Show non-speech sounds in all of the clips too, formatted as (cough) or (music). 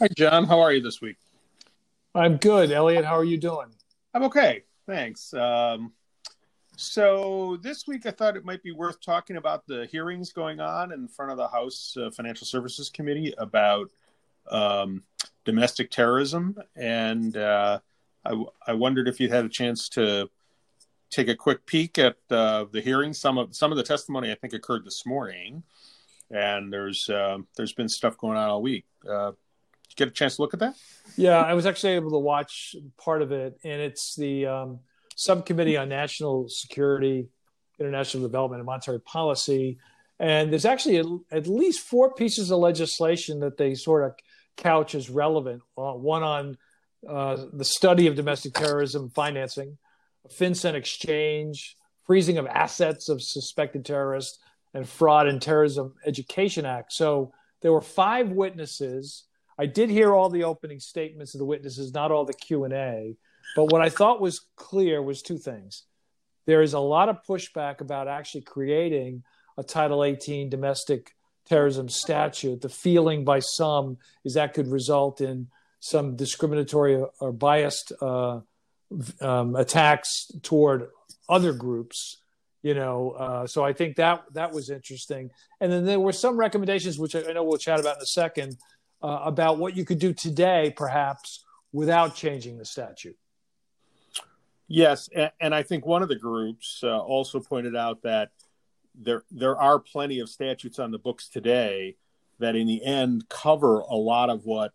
Hi, John. How are you this week? I'm good. Elliot, how are you doing? I'm okay. Thanks. Um, so, this week I thought it might be worth talking about the hearings going on in front of the House uh, Financial Services Committee about um, domestic terrorism. And uh, I, I, wondered if you had a chance to take a quick peek at uh, the hearings. Some of some of the testimony I think occurred this morning, and there's uh, there's been stuff going on all week. Uh, get a chance to look at that? Yeah, I was actually able to watch part of it, and it's the um, subcommittee on national security, international development, and monetary policy. And there's actually at, at least four pieces of legislation that they sort of couch as relevant. Uh, one on uh, the study of domestic terrorism financing, FinCEN exchange, freezing of assets of suspected terrorists, and Fraud and Terrorism Education Act. So there were five witnesses I did hear all the opening statements of the witnesses, not all the Q and A. But what I thought was clear was two things. There is a lot of pushback about actually creating a Title 18 domestic terrorism statute. The feeling by some is that could result in some discriminatory or biased uh, um, attacks toward other groups. You know, uh, so I think that that was interesting. And then there were some recommendations, which I know we'll chat about in a second, uh, about what you could do today, perhaps, without changing the statute. Yes, and I think one of the groups uh, also pointed out that there there are plenty of statutes on the books today that, in the end, cover a lot of what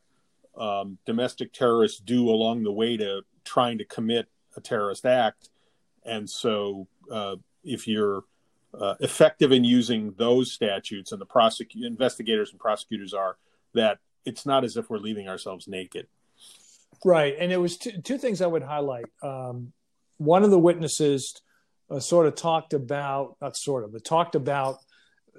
um, domestic terrorists do along the way to trying to commit a terrorist act. And so, uh, if you're uh, effective in using those statutes, and the prosecutors, investigators and prosecutors are, that it's not as if we're leaving ourselves naked. Right, and it was two, two things I would highlight. Um, one of the witnesses uh, sort of talked about, not sort of, but talked about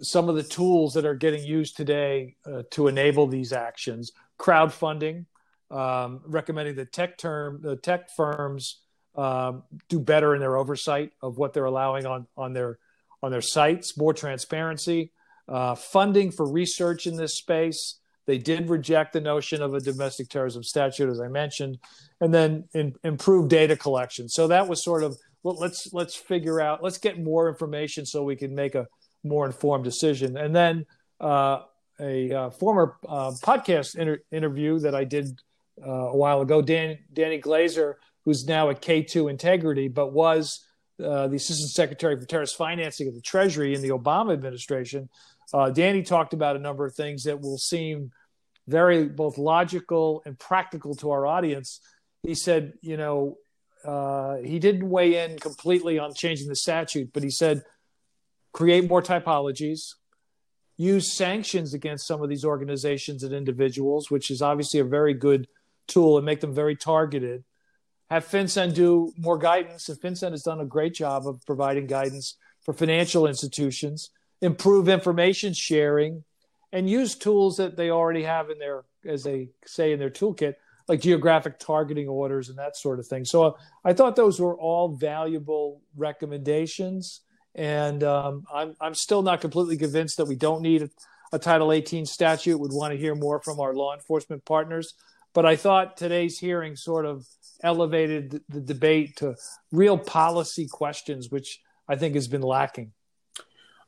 some of the tools that are getting used today uh, to enable these actions. Crowdfunding, um, recommending that tech term, the tech firms um, do better in their oversight of what they're allowing on on their on their sites. More transparency, uh, funding for research in this space. They did reject the notion of a domestic terrorism statute, as I mentioned, and then in, improve data collection. So that was sort of well, let's let's figure out, let's get more information so we can make a more informed decision. And then uh, a uh, former uh, podcast inter- interview that I did uh, a while ago, Dan, Danny Glaser, who's now at K2 Integrity, but was uh, the Assistant Secretary for Terrorist Financing of the Treasury in the Obama administration, uh, Danny talked about a number of things that will seem very both logical and practical to our audience. He said, you know, uh, he didn't weigh in completely on changing the statute, but he said, create more typologies, use sanctions against some of these organizations and individuals, which is obviously a very good tool, and make them very targeted. Have FinCEN do more guidance, and FinCEN has done a great job of providing guidance for financial institutions improve information sharing, and use tools that they already have in their, as they say in their toolkit, like geographic targeting orders and that sort of thing. So uh, I thought those were all valuable recommendations. And um, I'm, I'm still not completely convinced that we don't need a, a Title 18 statute. Would want to hear more from our law enforcement partners. But I thought today's hearing sort of elevated the, the debate to real policy questions, which I think has been lacking.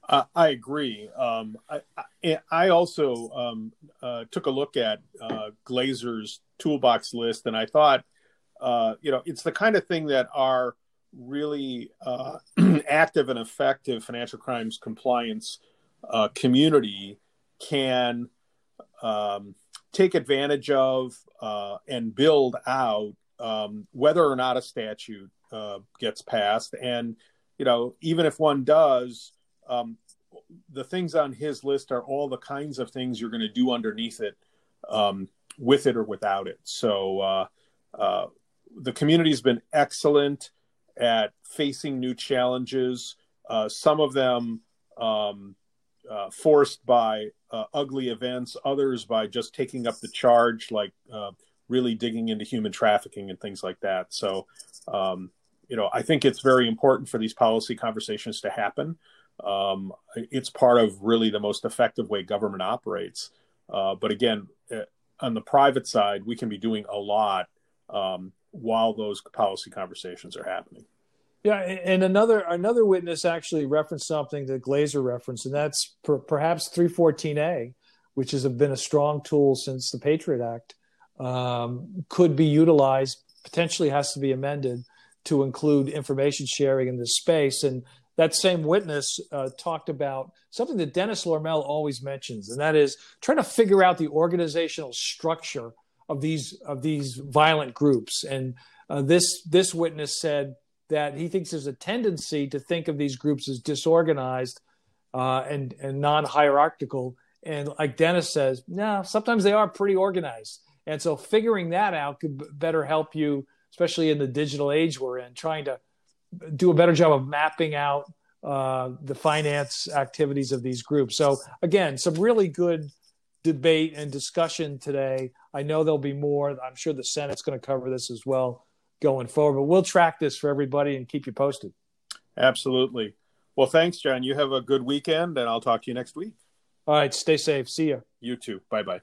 Uh, I agree. Um, I, I, I, also um, uh, took a look at uh, Glaser's toolbox list, and I thought, uh, you know, it's the kind of thing that our really uh, (clears throat) active and effective financial crimes compliance uh, community can um, take advantage of and build out, um, whether or not a statute gets passed. And, you know, even if one does, um, the things on his list are all the kinds of things you're going to do underneath it, um, with it or without it. So uh, uh, the community's been excellent at facing new challenges. Uh, some of them um, uh, forced by uh, ugly events, others by just taking up the charge, like uh, really digging into human trafficking and things like that. So, um, you know, I think it's very important for these policy conversations to happen. Um, it's part of really the most effective way government operates. Uh, but again, uh, on the private side, we can be doing a lot um, while those policy conversations are happening. Yeah, and another another witness actually referenced something that Glaser referenced, and that's per, perhaps 314A, which has been a strong tool since the Patriot Act, um, could be utilized. Potentially has to be amended to include information sharing in this space. And that same witness uh, talked about something that Dennis Lormel always mentions, and that is trying to figure out the organizational structure of these of these violent groups. And uh, this this witness said that he thinks there's a tendency to think of these groups as disorganized uh, and and non hierarchical. And like Dennis says, no, sometimes they are pretty organized. And so figuring that out could better help you, especially in the digital age we're in, trying to do a better job of mapping out uh, the finance activities of these groups. So again, some really good debate and discussion today. I know there'll be more. I'm sure the Senate's going to cover this as well going forward. But we'll track this for everybody and keep you posted. Absolutely. Well, thanks, John. You have a good weekend, and I'll talk to you next week. All right. Stay safe. See you. You too. Bye bye.